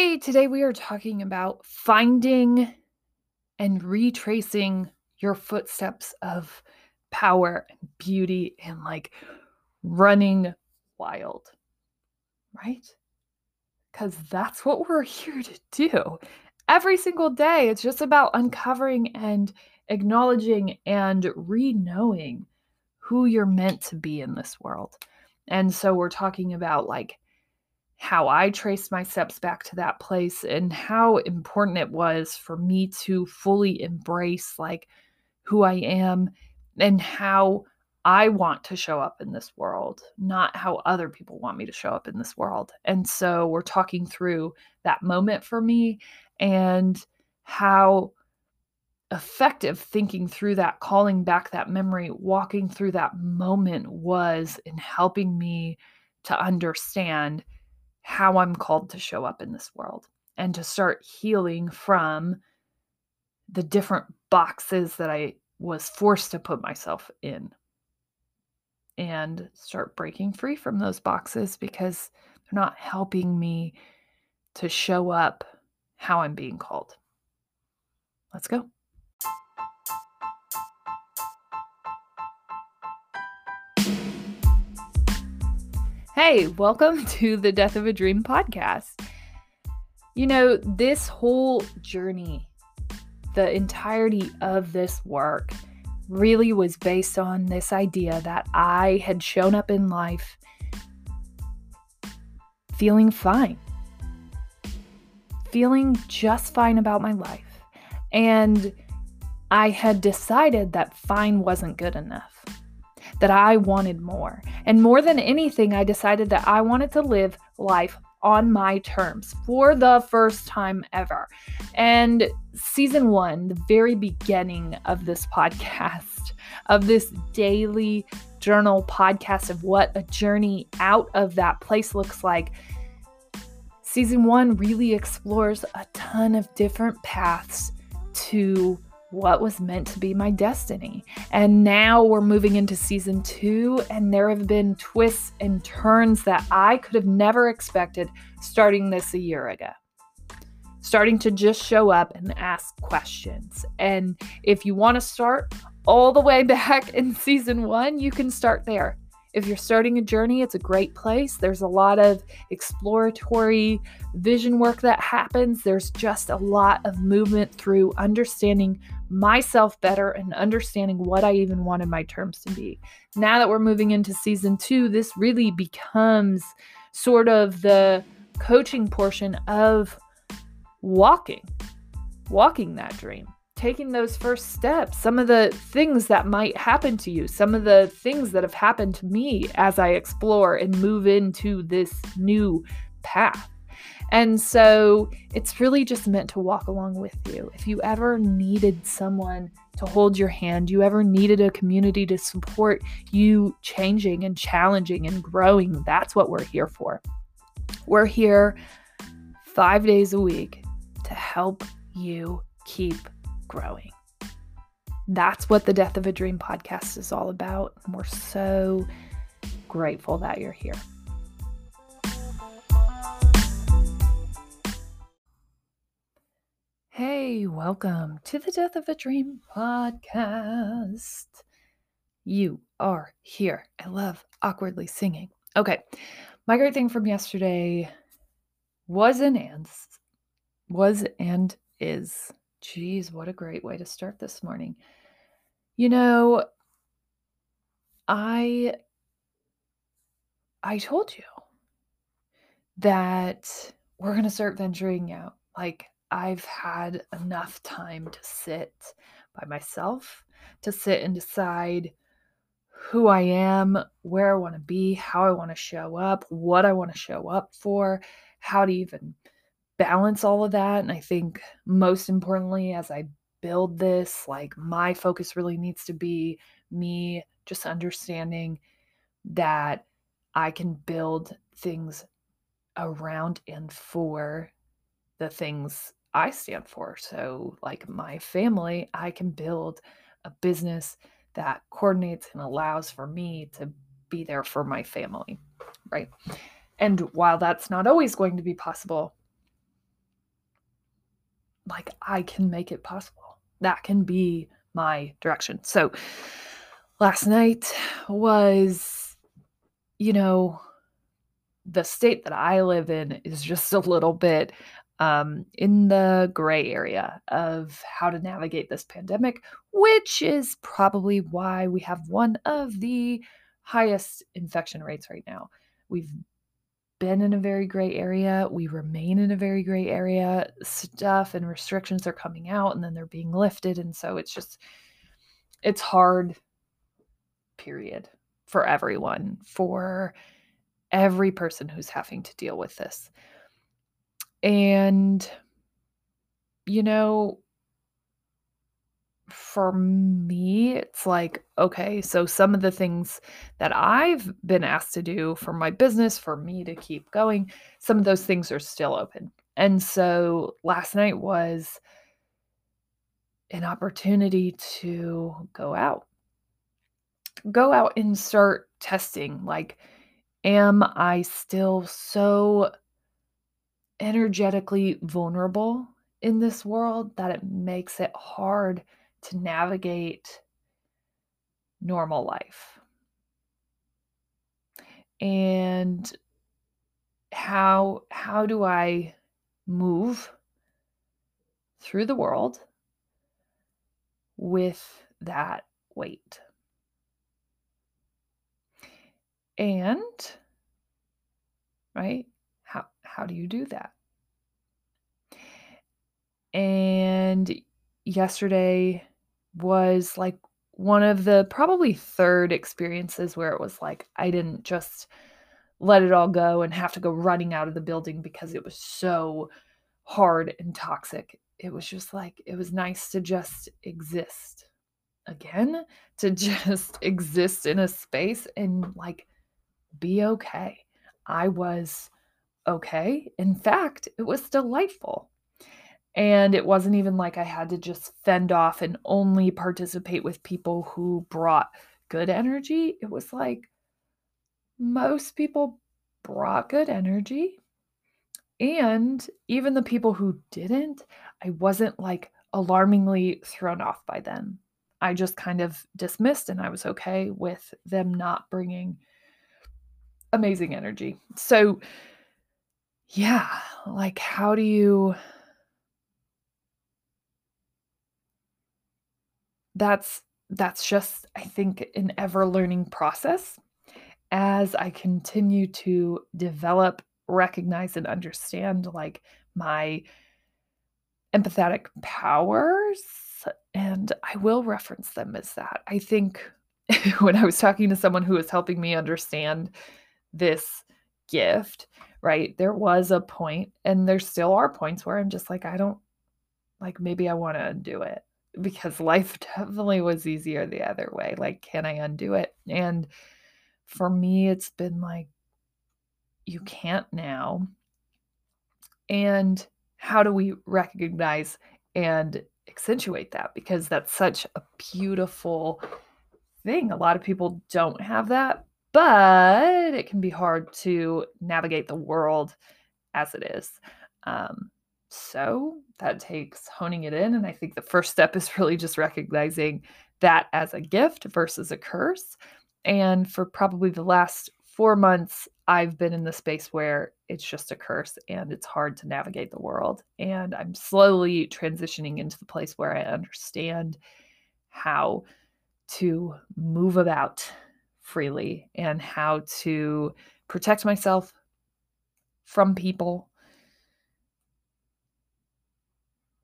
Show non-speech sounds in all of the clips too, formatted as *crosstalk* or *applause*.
Today we are talking about finding and retracing your footsteps of power and beauty and like running wild, right? Because that's what we're *laughs* here to do. Every single day, it's just about uncovering and acknowledging and re knowing who you're meant to be in this world. And so we're talking about like how I traced my steps back to that place and how important it was for me to fully embrace like who I am and how I want to show up in this world, not how other people want me to show up in this world. And so we're talking through that moment for me and how effective thinking through that, calling back that memory, walking through that moment was in helping me to understand how I'm called to show up in this world and to start healing from the different boxes that I was forced to put myself in and start breaking free from those boxes because they're not helping me to show up how I'm being called. Let's go. Hey, welcome *laughs* to the Death of a Dream podcast. You know, this whole journey, the entirety of this work, really was based on this idea that I had shown up in life feeling fine, feeling just fine about my life. And I had decided that fine wasn't good enough that I wanted more. And more than anything, I decided that I wanted to live life on my terms for the first time ever. And season one, the very beginning of this podcast, of this daily journal podcast of what a journey out of that place looks like. Season one really explores a ton of different paths to what was meant to be my destiny. And now we're moving into season two, and there have been twists and turns that I could have never expected starting this a year ago. Starting to just show up and ask questions. And if you want to start all the way *laughs* back in season one, you can start there. If you're starting a journey, it's a great place. There's a lot of exploratory vision work that happens. There's just a lot of movement through understanding myself better and understanding what I even wanted my terms to be. Now that we're moving into season two, this really becomes sort of the coaching portion of walking, walking that dream taking those first steps, some of the things that might happen to you, some of the things that have happened to me as I explore and move into this new path. And so it's really just meant to walk along with you. If you ever needed someone to hold your hand, you ever needed a community to support you changing and challenging and growing, that's what we're here for. We're here five days a week to help you keep growing. That's what the Death of a Dream podcast is all about. And we're so grateful that you're here. Hey, welcome to the Death of a Dream podcast. You are here. I love awkwardly singing. Okay, my great thing from yesterday was and and was and is Geez, what a great way to start this morning. You know, I I told you that we're going to start venturing out. Like I've had enough time to sit by myself, to sit and decide who I am, where I want to be, how I want to show up, what I want to show up for, how to even balance all of that. And I think most importantly, as I build this, like my focus really needs to be me just understanding that I can build things around and for the things I stand for. So, like my family, I can build a business that coordinates and allows for me to be there for my family, right? And while that's not always going to be possible, like I can make it possible. That can be my direction. So last night was, you know, the state that I live in is just a little bit um, in the gray area of how to navigate this pandemic, which is probably why we have one of the highest infection rates right now. We've been in a very gray area. We remain in a very gray area. Stuff and restrictions are coming out and then they're being lifted. And so it's just, it's hard, period, for everyone, for every person who's having to deal with this. And, you know, for me, it's like, okay, so some of the things that I've been asked to do for my business, for me to keep going, some of those things are still open. And so last night was an opportunity to go out. Go out and start testing. Like, am I still so energetically vulnerable in this world that it makes it hard to navigate normal life. And how how do I move through the world with that weight? And right? How how do you do that? And yesterday was like one of the probably third experiences where it was like I didn't just let it all go and have to go running out of the building because it was so hard and toxic. It was just like it was nice to just exist again, to *laughs* just exist in a space and like be okay. I was okay. In fact, it was delightful. And it wasn't even like I had to just fend off and only participate with people who brought good energy. It was like most people brought good energy. And even the people who didn't, I wasn't like alarmingly thrown off by them. I just kind of dismissed and I was okay with them not bringing amazing energy. So, yeah, like, how do you that's that's just I think an ever learning process as I continue to develop, recognize and understand like my empathetic powers and I will reference them as that. I think *laughs* when I was talking to someone who was helping me understand this gift, right? There was a point and there still are points where I'm just like I don't like maybe I want to undo it because life *laughs* definitely was easier the other way. Like, can I undo it? And for me, it's been like, you can't now. And how do we recognize and accentuate that? Because that's such a beautiful thing. A lot of people don't have that, but it can be hard to navigate the world as it is. Um, so that takes honing it in. And I think the first step is *laughs* really just recognizing that as a gift versus a curse. And for probably the last four months, I've been in the space where it's just a curse and it's hard to navigate the world. And I'm slowly transitioning into the place where I understand how to move about freely and how to protect myself from people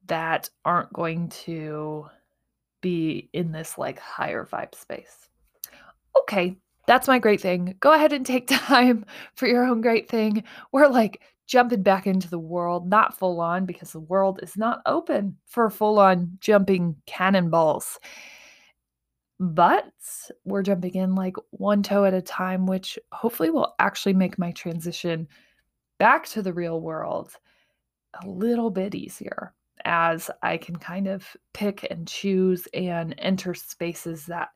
that aren't going to be in this like higher vibe space. Okay, that's my great thing. Go ahead and take *laughs* time for your own great thing. We're like jumping back into the world, not full on because the world is not open for full on jumping cannonballs. But we're jumping in like one toe at a time, which hopefully will actually make my transition back to the real world a little bit easier as I can kind of pick and choose and enter spaces that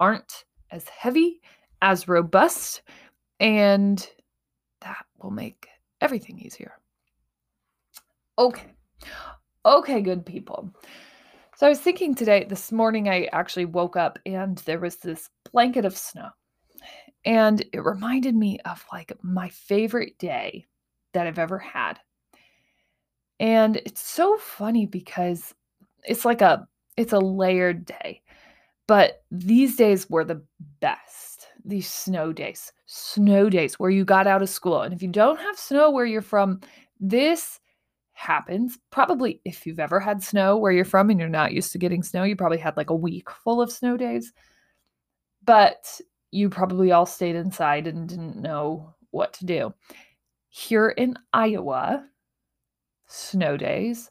aren't as heavy, as robust, and that will make everything easier. Okay. Okay, good people. So I was thinking today, this morning, I actually woke up and there was this blanket of snow. And it reminded me of like my favorite day that I've ever had. And it's so funny because it's like a it's a layered day. But these days were the best. These snow days. Snow days where you got out of school. And if you don't have snow where you're from, this happens. Probably if you've ever had snow where you're from and you're not used to getting snow, you probably had like a week full of snow days. But you probably all stayed inside and didn't know what to do. Here in Iowa, snow days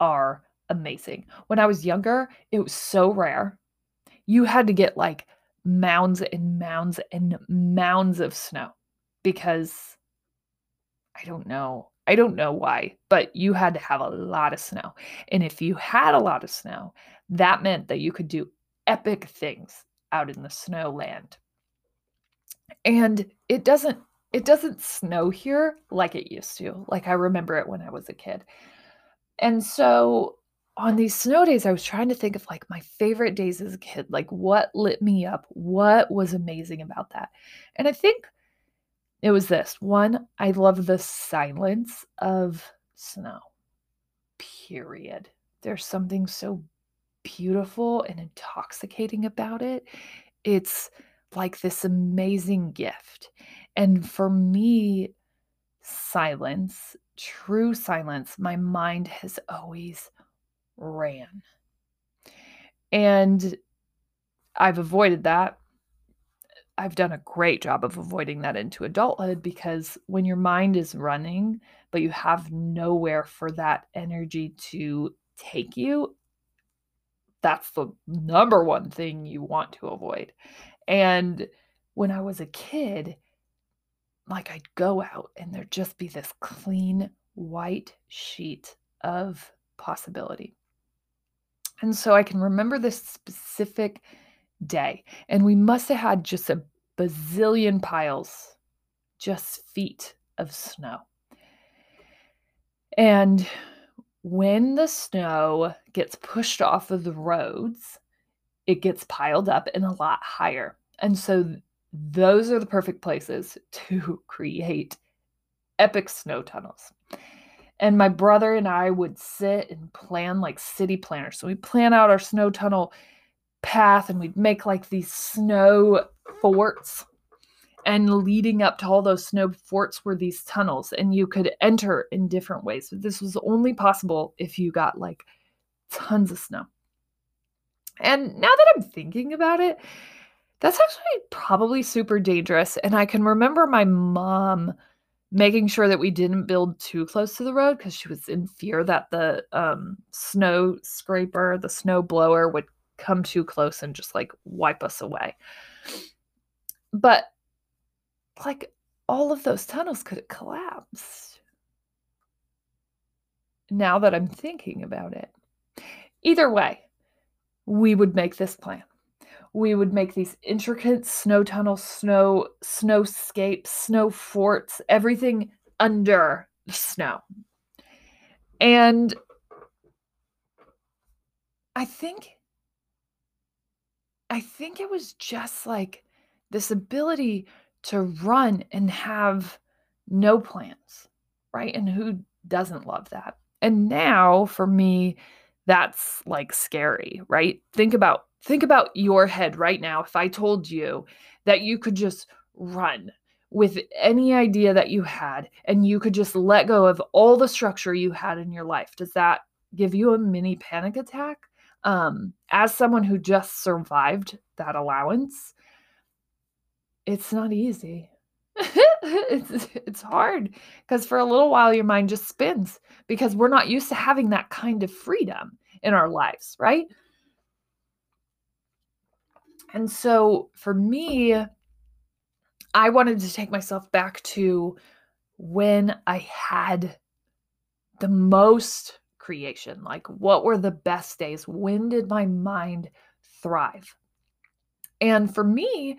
are amazing. When I was younger, it was so rare. You had to get like mounds and mounds and mounds of snow because I don't know. I don't know why, but you had to have a lot of snow. And if you had a lot of snow, that meant that you could do epic things out in the snow land. And it doesn't it doesn't snow here like it used to. Like I remember it when I was a kid. And so on these snow days, I was trying to think of like my favorite days as a kid, like what lit me up, what was amazing about that. And I think it was this one, I love the silence of snow, period. There's something so beautiful and intoxicating about it. It's like this amazing gift. And for me, silence, true silence, my mind has always ran. And I've avoided that. I've done a great job of avoiding that into adulthood because when your mind is running, but you have nowhere for that energy to take you, that's the number one thing you want to avoid. And when I was a kid, like I'd go out and there'd just be this clean white sheet of possibility. And so I can remember this specific day, and we must have had just a bazillion piles, just feet of snow. And when the snow gets pushed off of the roads, it gets piled up and a lot higher. And so those are the perfect places to *laughs* create epic snow tunnels. And my brother and I would sit and plan like city planners. So we plan out our snow tunnel path and we'd make like these snow forts. And leading up to all those snow forts were these tunnels, and you could enter in different ways. But this was only possible if you got like tons of snow. And now that I'm thinking about it, that's actually probably super dangerous. And I can remember my mom making sure that we didn't build too close to the road because she was in fear that the um, snow scraper, the snow blower would come too close and just like wipe us away. But like all of those tunnels could have collapsed. Now that I'm thinking about it. Either way, we would make this plan. We would make these intricate snow tunnels, snow snowscapes, snow forts, everything under the snow. And I think I think it was just like this ability to run and have no plans, right? And who doesn't love that? And now for me, that's like scary, right? Think about think about your head right now if I told you that you could just run with any idea that you had and you could just let go of all the structure you had in your life. Does that give you a mini panic attack? Um, as someone who just survived that allowance, it's not easy. *laughs* it's it's hard because for a little while your mind just spins because we're not used to having that kind of freedom in our lives, right? And so for me, I wanted to take myself back to when I had the most creation. Like, what were the best days? When did my mind thrive? And for me,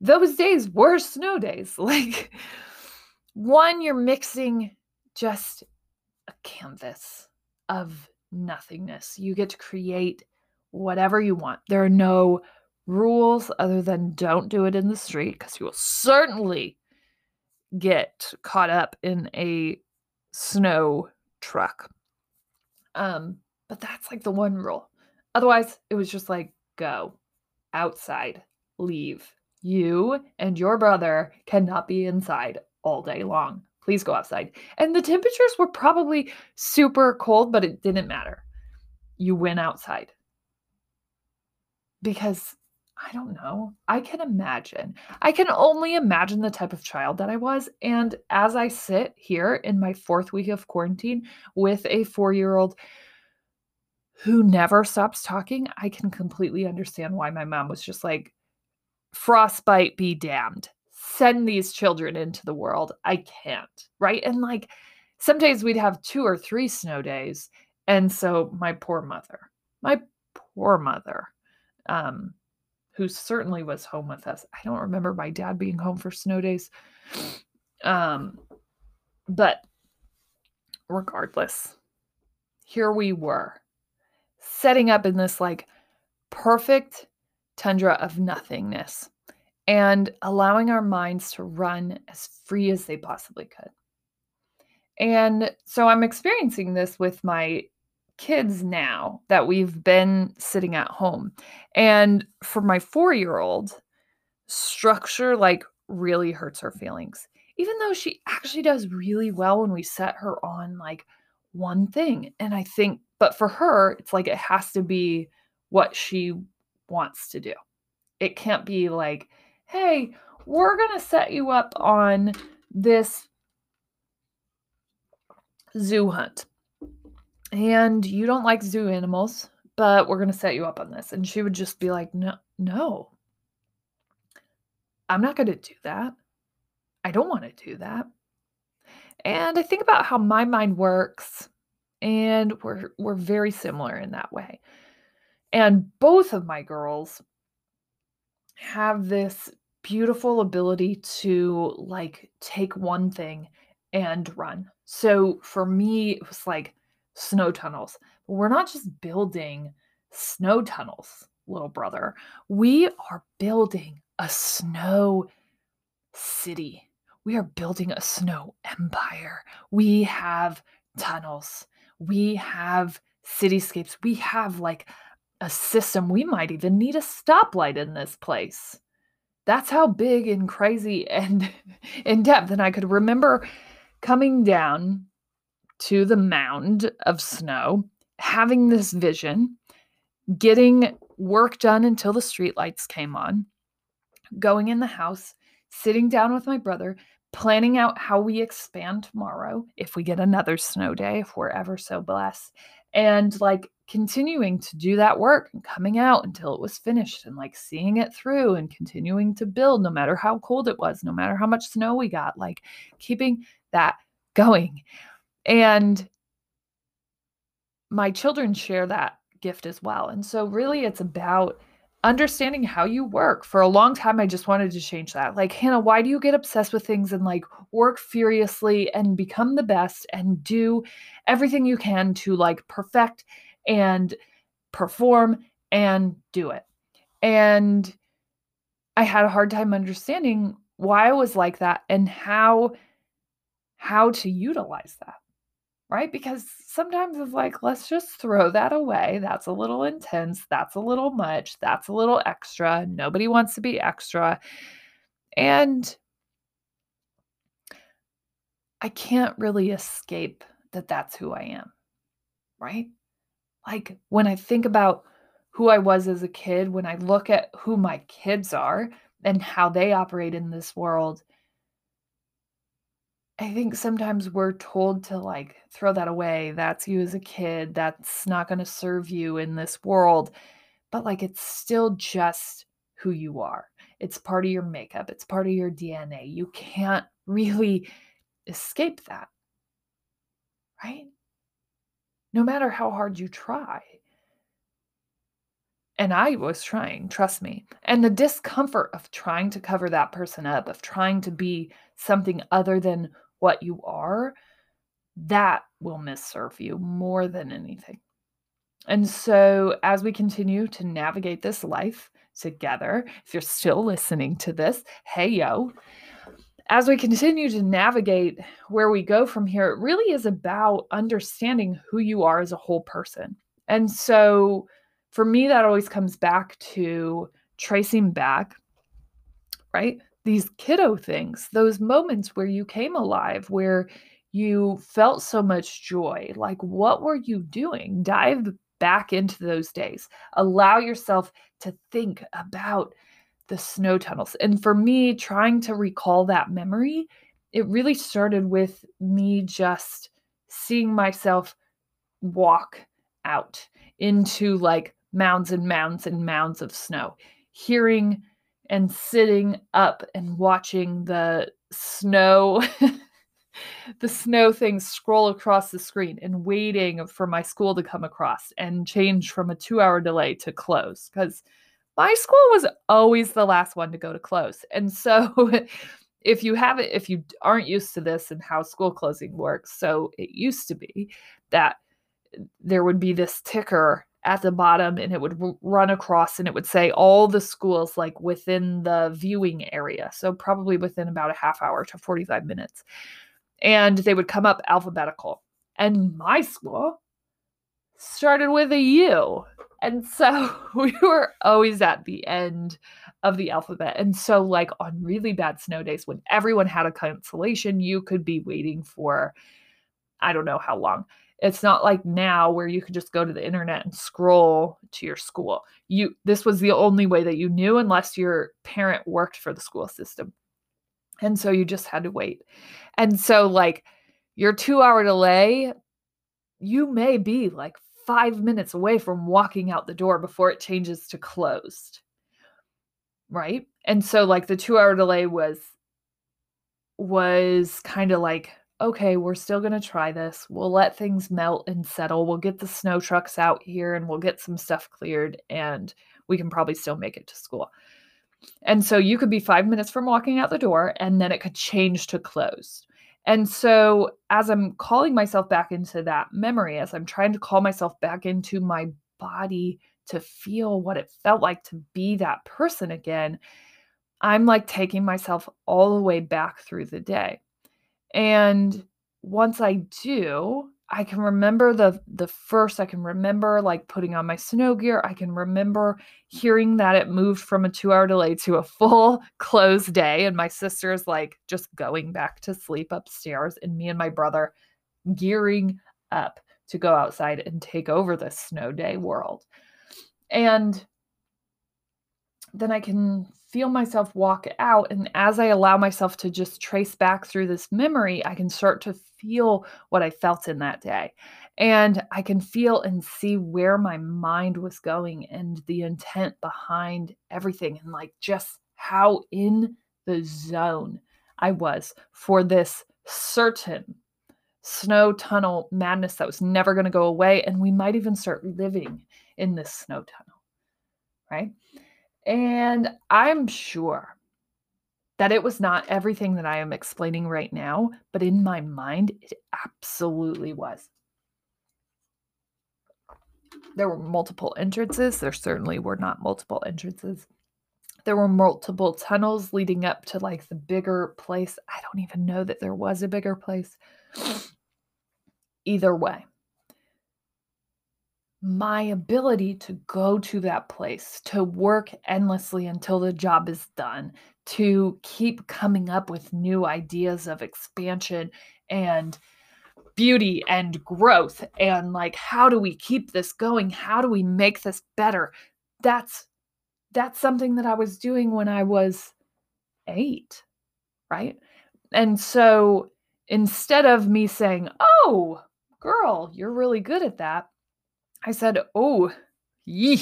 those days were snow days. *laughs* Like, one, you're mixing just a canvas of nothingness. You get to create whatever you want. There are no rules other than don't do it in the street because you will certainly get caught up in a snow truck. Um, but that's like the one rule. Otherwise, it was just like go outside, leave. You and your brother cannot be inside all day long. Please go outside. And the temperatures were probably super cold, but it didn't matter. You went outside. Because I don't know. I can imagine. I can only imagine the type of child that I was. And as I sit here in my fourth week of quarantine with a four year old who never stops talking, I can completely understand why my mom was just like, frostbite be damned. Send these children into the world. I can't. Right. And like some days we'd have two or three snow days. And so my poor mother, my poor mother, um, who certainly was home with us. I don't remember my dad being home for snow days. Um, but regardless, here we were setting up in this like perfect tundra of nothingness and allowing our minds to run as free as they possibly could. And so I'm experiencing this with my kids now that we've been sitting at home. And for my four year old, structure like really hurts her feelings, even though she actually does really well when we set her on like one thing. And I think, but for her, it's like it has to be what she wants to do. It can't be like, hey, we're going to set you up on this zoo hunt and you don't like zoo animals, but we're going to set you up on this. And she would just be like, no, no, I'm not going to do that. I don't want to do that. And I think about how my mind works, and we're we're very similar in that way. And both of my girls have this beautiful ability to like take one thing and run. So for me, it was like snow tunnels. But we're not just building snow tunnels, little brother. We are building a snow city. We are building a snow empire. We have tunnels. We have cityscapes. We have like a system. We might even need a stoplight in this place. That's how big and crazy and *laughs* in depth. And I could remember coming down to the mound of snow, having this vision, getting work done until the streetlights came on, going in the house, sitting down with my brother, planning out how we expand tomorrow if we get another snow day, if we're ever so blessed, and like continuing to do that work and coming out until it was finished and like seeing it through and continuing to build no matter how cold it was, no matter how much snow we got, like keeping that going. And my children share that gift as well. And so, really, it's about understanding how you work. For a long time, I just wanted to change that. Like, Hannah, why do you get obsessed with things and like work furiously and become the best and do everything you can to like perfect and perform and do it? And I had a hard time understanding why I was like that and how how to utilize that right? Because sometimes it's like, let's just throw that away. That's a little intense. That's a little much. That's a little extra. Nobody wants to be extra. And I can't really escape that that's who I am, right? Like when I think about who I was as a kid, when I look at who my kids are and how they operate in this world, I think sometimes we're told to like throw that away. That's you as a kid. That's not going to serve you in this world. But like it's still just who you are. It's part of your makeup, it's part of your DNA. You can't *laughs* really escape that. Right? No matter how hard you try. And I was trying, trust me. And the discomfort of trying to cover that person up, of trying to be something other than what you are, that will misserve you more than anything. And so, as we continue to navigate this life together, if you're still listening to this, hey yo, as we continue to navigate where we go from here, it really is about understanding who you are as a whole person. And so, for me, that always comes back to tracing back, right? These kiddo things, those moments where you came alive, where you felt so much joy. Like, what were you doing? Dive back into those days. Allow yourself to think about the snow tunnels. And for me, trying to recall that memory, it really started with me just seeing myself walk out into like mounds and mounds and mounds of snow, hearing and sitting up and watching the snow *laughs* the snow things scroll across the screen and waiting for my school to come across and change from a two hour delay to close because my school was always the last one to go to close. And so *laughs* if you have it, if you aren't used to this and how school closing works, so it used to be that uh, there would be this ticker at the bottom and it would run across and it would say all the schools like within the viewing area. So probably within about a half hour to 45 minutes and they would come up alphabetical. And my school started with a U. And so *laughs* we were always at the end of the alphabet. And so, like on really bad snow days when everyone had a cancellation, you could be waiting for I don't know how long. It's not like now where you could just go to the internet and scroll to your school. You this was the only way that you knew unless your parent worked for the school system. And so you just had to wait. And so, like, your two hour delay, you may be like five minutes away from walking out the door before it changes to closed. Right. And so, like, the two hour delay was, was kind of like, okay, we're still going to try this. We'll let things melt and settle. We'll get the snow trucks out here and we'll get some stuff cleared and we can probably still make it to school. And so you could be five minutes from walking out the door and then it could change to closed. And so as I'm calling myself back into that memory, as I'm trying to call myself back into my body to feel what it felt like to be that person again, I'm like taking myself all the way back through the day. And once I do, I can remember the the first I can remember like putting on my snow gear. I can remember hearing that it moved from a 2-hour delay to a full *laughs* closed day and my sister's like just going back to sleep upstairs and me and my brother gearing up to go outside and take over the snow day world. And then I can feel myself walk out. And as I allow myself to just trace back through this memory, I can start to feel what I felt in that day. And I can feel and see where my mind was going and the intent behind everything, and like just how in the zone I was for this certain snow tunnel madness that was never going to go away. And we might even start living in this snow tunnel, right? And I'm sure that it was not everything that I am explaining right now, but in my mind, it absolutely was. There were multiple entrances. There certainly were not multiple entrances. There were multiple tunnels leading up to like the bigger place. I don't even know that there was a bigger place. Either way, my ability to go to that place, to work endlessly until the job is done, to keep coming up with new ideas of expansion and beauty and growth and like how do we keep this going? How do we make this better? That's that's something that i was doing when i was 8 right? And so instead of me saying oh girl you're really good at that I said, Oh, yee,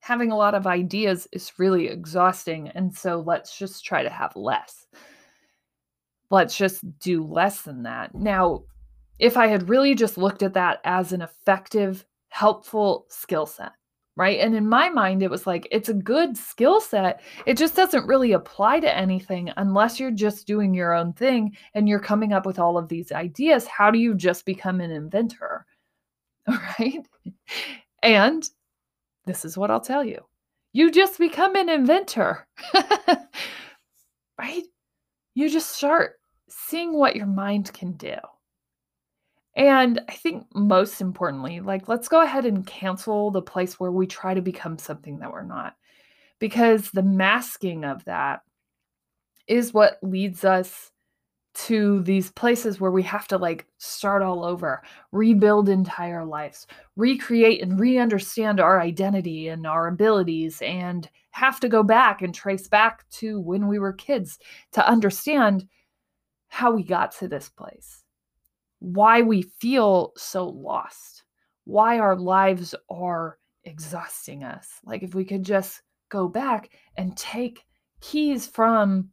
having a lot of ideas is really exhausting. And so let's just try to have less. Let's just do less than that. Now, if I had really just looked at that as an effective, helpful skill set, right? And in my mind, it was like, it's a good skill set. It just doesn't really apply to anything unless you're just doing your own thing and you're coming up with all of these ideas. How do you just become an inventor? *laughs* right? And this is what I'll tell you you just become an inventor, *laughs* right? You just start seeing what your mind can do. And I think most importantly, like, let's go ahead and cancel the place where we try to become something that we're not. Because the masking of that is what leads us to these places where we have to like start all over, rebuild entire lives, recreate and re understand our identity and our abilities, and have to go back and trace back to when we were kids to understand how we got to this place, why we feel so lost, why our lives are exhausting us. Like if we could just go back and take keys from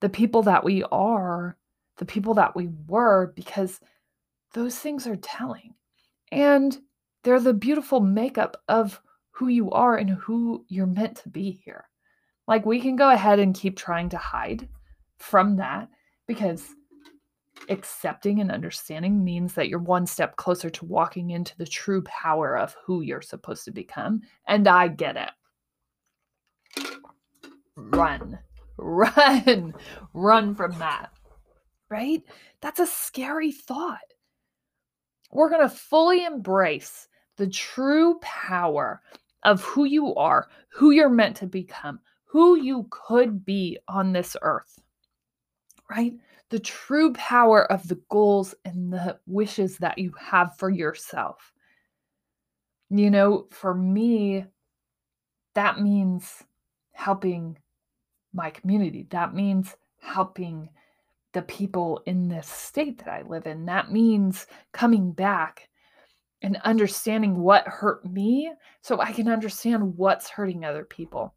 the people that we are the people that we were because those things are telling. And they're the beautiful makeup of who you are and who you're meant to be here. Like we can go ahead and keep trying to hide from that because accepting and understanding means that you're one step closer to walking into the true power of who you're supposed to become. And I get it. Mm-hmm. Run, *laughs* run, run from that right? That's a scary thought. We're going to fully embrace the true power of who you are, who you're meant to become, who you could be on this earth, right? The true power of the goals and the wishes that you have for yourself. You know, for me, that means helping my community. That means helping the people in this state that I live in. That means coming back and understanding what hurt me so I can understand what's hurting other people.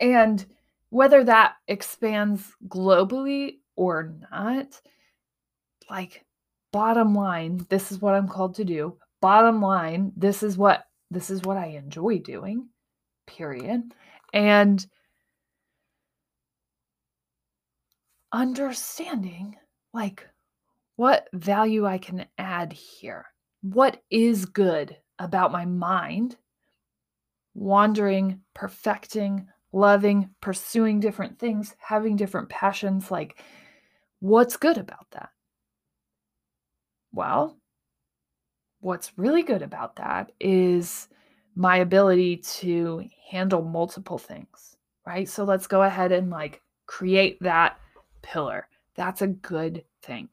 And whether that expands globally or not, like bottom line, this is what I'm called to do. Bottom line, this is what this is what I enjoy doing. Period. And understanding like what value I can add here. What is good about my mind? Wandering, perfecting, loving, pursuing different things, having different passions. Like, what's good about that? Well, what's really good about that is my ability to handle multiple things, right? So let's go ahead and like create that pillar. That's a good thing.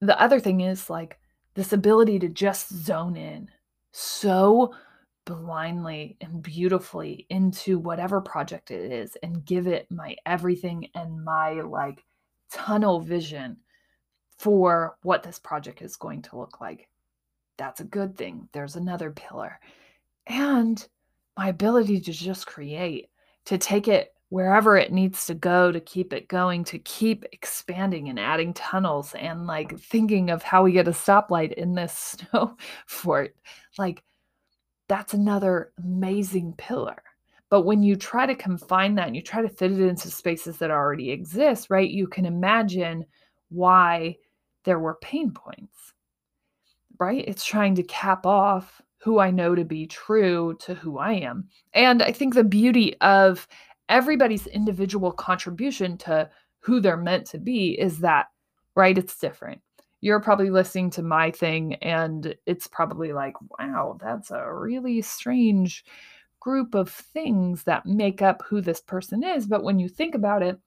The other thing is like this ability to just zone in so blindly and beautifully into whatever project it is and give it my everything and my like tunnel vision for what this project is going to look like. That's a good thing. There's another pillar. And my ability to just create, to take it wherever it needs to go to keep it going, to keep expanding and adding tunnels and like thinking of how we get a stoplight in this *laughs* snow fort. Like, that's another amazing pillar. But when you try to confine that and you try to fit it into spaces that already exist, right, you can imagine why there were pain points, right? It's trying to cap off who I know to be true to who I am. And I think the beauty of everybody's individual contribution to who they're meant to be is that, right? It's different. You're probably listening to my thing and it's probably like, wow, that's a really strange group of things that make up who this person is. But when you think about it,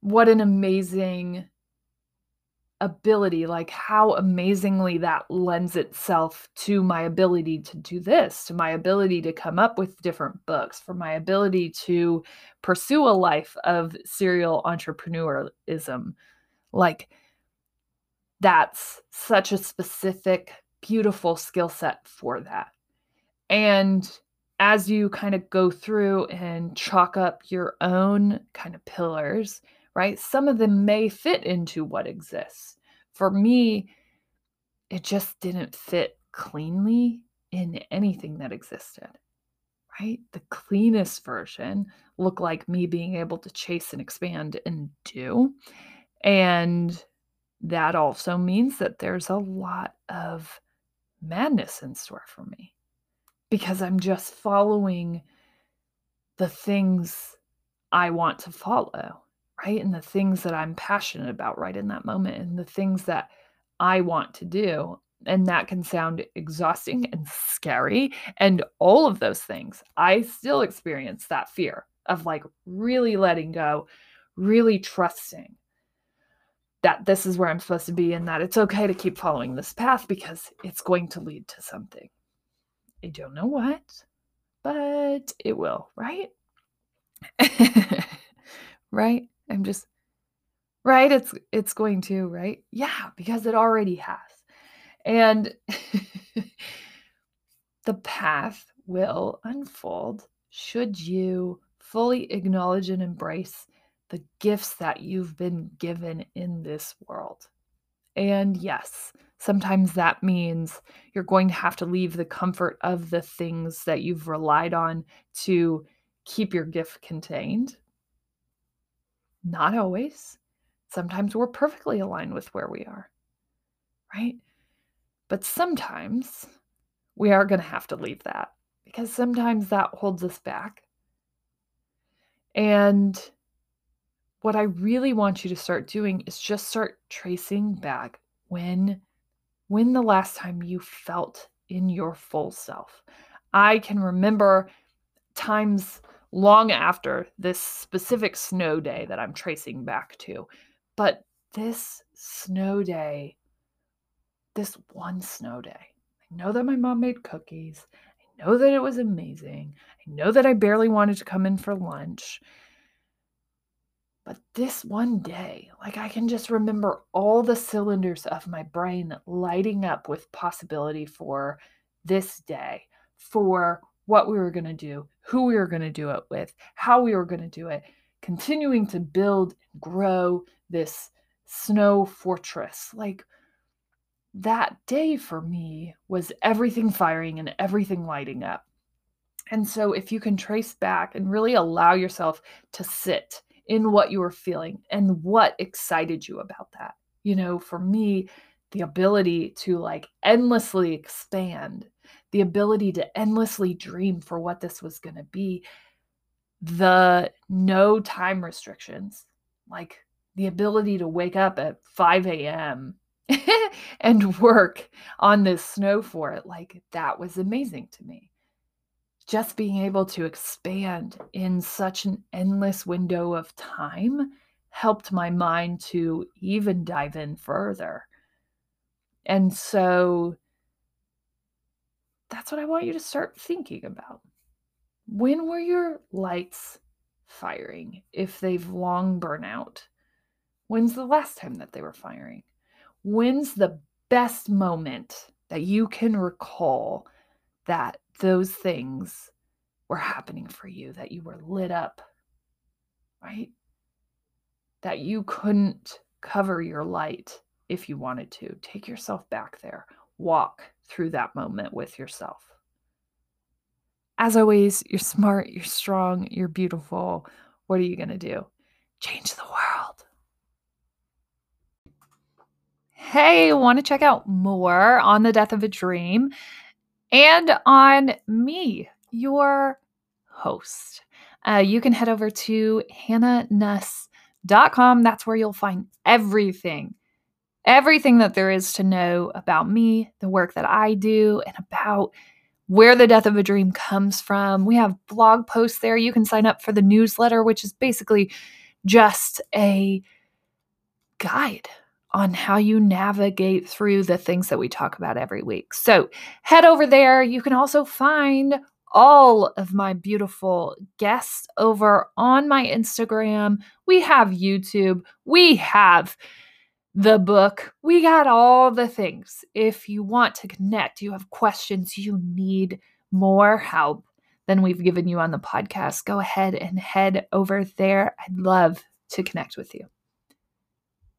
what an amazing ability, like how amazingly that lends itself to my ability to do this, to my ability to come up with different books, for my ability to pursue a life of serial entrepreneurism. Like that's such a specific, beautiful skill set for that. And as you kind of go through and chalk up your own kind of pillars, right? Some of them may fit into what exists. For me, it just didn't fit cleanly in anything that existed, right? The cleanest version looked like me being able to chase and expand and do. And that also means that there's a lot of madness in store for me because I'm just following the things I want to follow, right? And the things that I'm passionate about right in that moment and the things that I want to do. And that can sound exhausting and scary and all of those things. I still experience that fear of like really letting go, really trusting that this is where I'm supposed to be and that it's okay to keep following this path because it's going to lead to something. I don't know what, but it will, right? *laughs* right? I'm just right it's it's going to, right? Yeah, because it already has. And *laughs* the path will unfold should you fully acknowledge and embrace the gifts that you've been given in this world. And yes, sometimes that means you're going to have to leave the comfort of the things that you've relied on to keep your gift contained. Not always. Sometimes we're perfectly aligned with where we are, right? But sometimes we are going to have to leave that because sometimes that holds us back. And what I really want you to start doing is just start tracing back when when the last time you felt in your full self. I can remember times long after this specific snow day that I'm tracing back to. But this snow day, this one snow day, I know that my mom made cookies. I know that it was amazing. I know that I barely wanted to come in for lunch. But this one day, like I can just remember all the cylinders of my brain lighting up with possibility for this day, for what we were going to do, who we were going to do it with, how we were going to do it, continuing to build and grow this snow fortress. Like that day for me was everything firing and everything lighting up. And so, if you can trace back and really allow yourself to sit in what you were feeling and what excited you about that. You know, for me, the ability to like endlessly expand, the ability to endlessly dream for what this was going to be, the no time restrictions, like the ability to wake up at 5 a.m. *laughs* and work on this snow fort, like that was amazing to me just being able to expand in such an endless window of time helped my mind to even dive in further. And so that's what I want you to start thinking about. When were your lights firing if they've long burnt out? When's the last time that they were firing? When's the best moment that you can recall that those things were happening for you, that you were lit up, right? That you couldn't cover your light if you wanted to. Take yourself back there, walk through that moment with yourself. As always, you're smart, you're strong, you're beautiful. What are you going to do? Change the world. Hey, want to check out more on the death of a dream? and on me, your host. Uh, you can head over to hannanuss.com. That's where you'll find everything, everything that there is to know about me, the work that I do, and about where the death of a dream comes from. We have blog posts there. You can sign up for the newsletter, which is basically just a guide on how you navigate through the things that we talk about every week. So head over there. You can also find all of my beautiful guests over on my Instagram. We have YouTube. We have the book. We got all the things. If you want to connect, you have questions, you need more help than we've given you on the podcast, go ahead and head over there. I'd love to connect with you.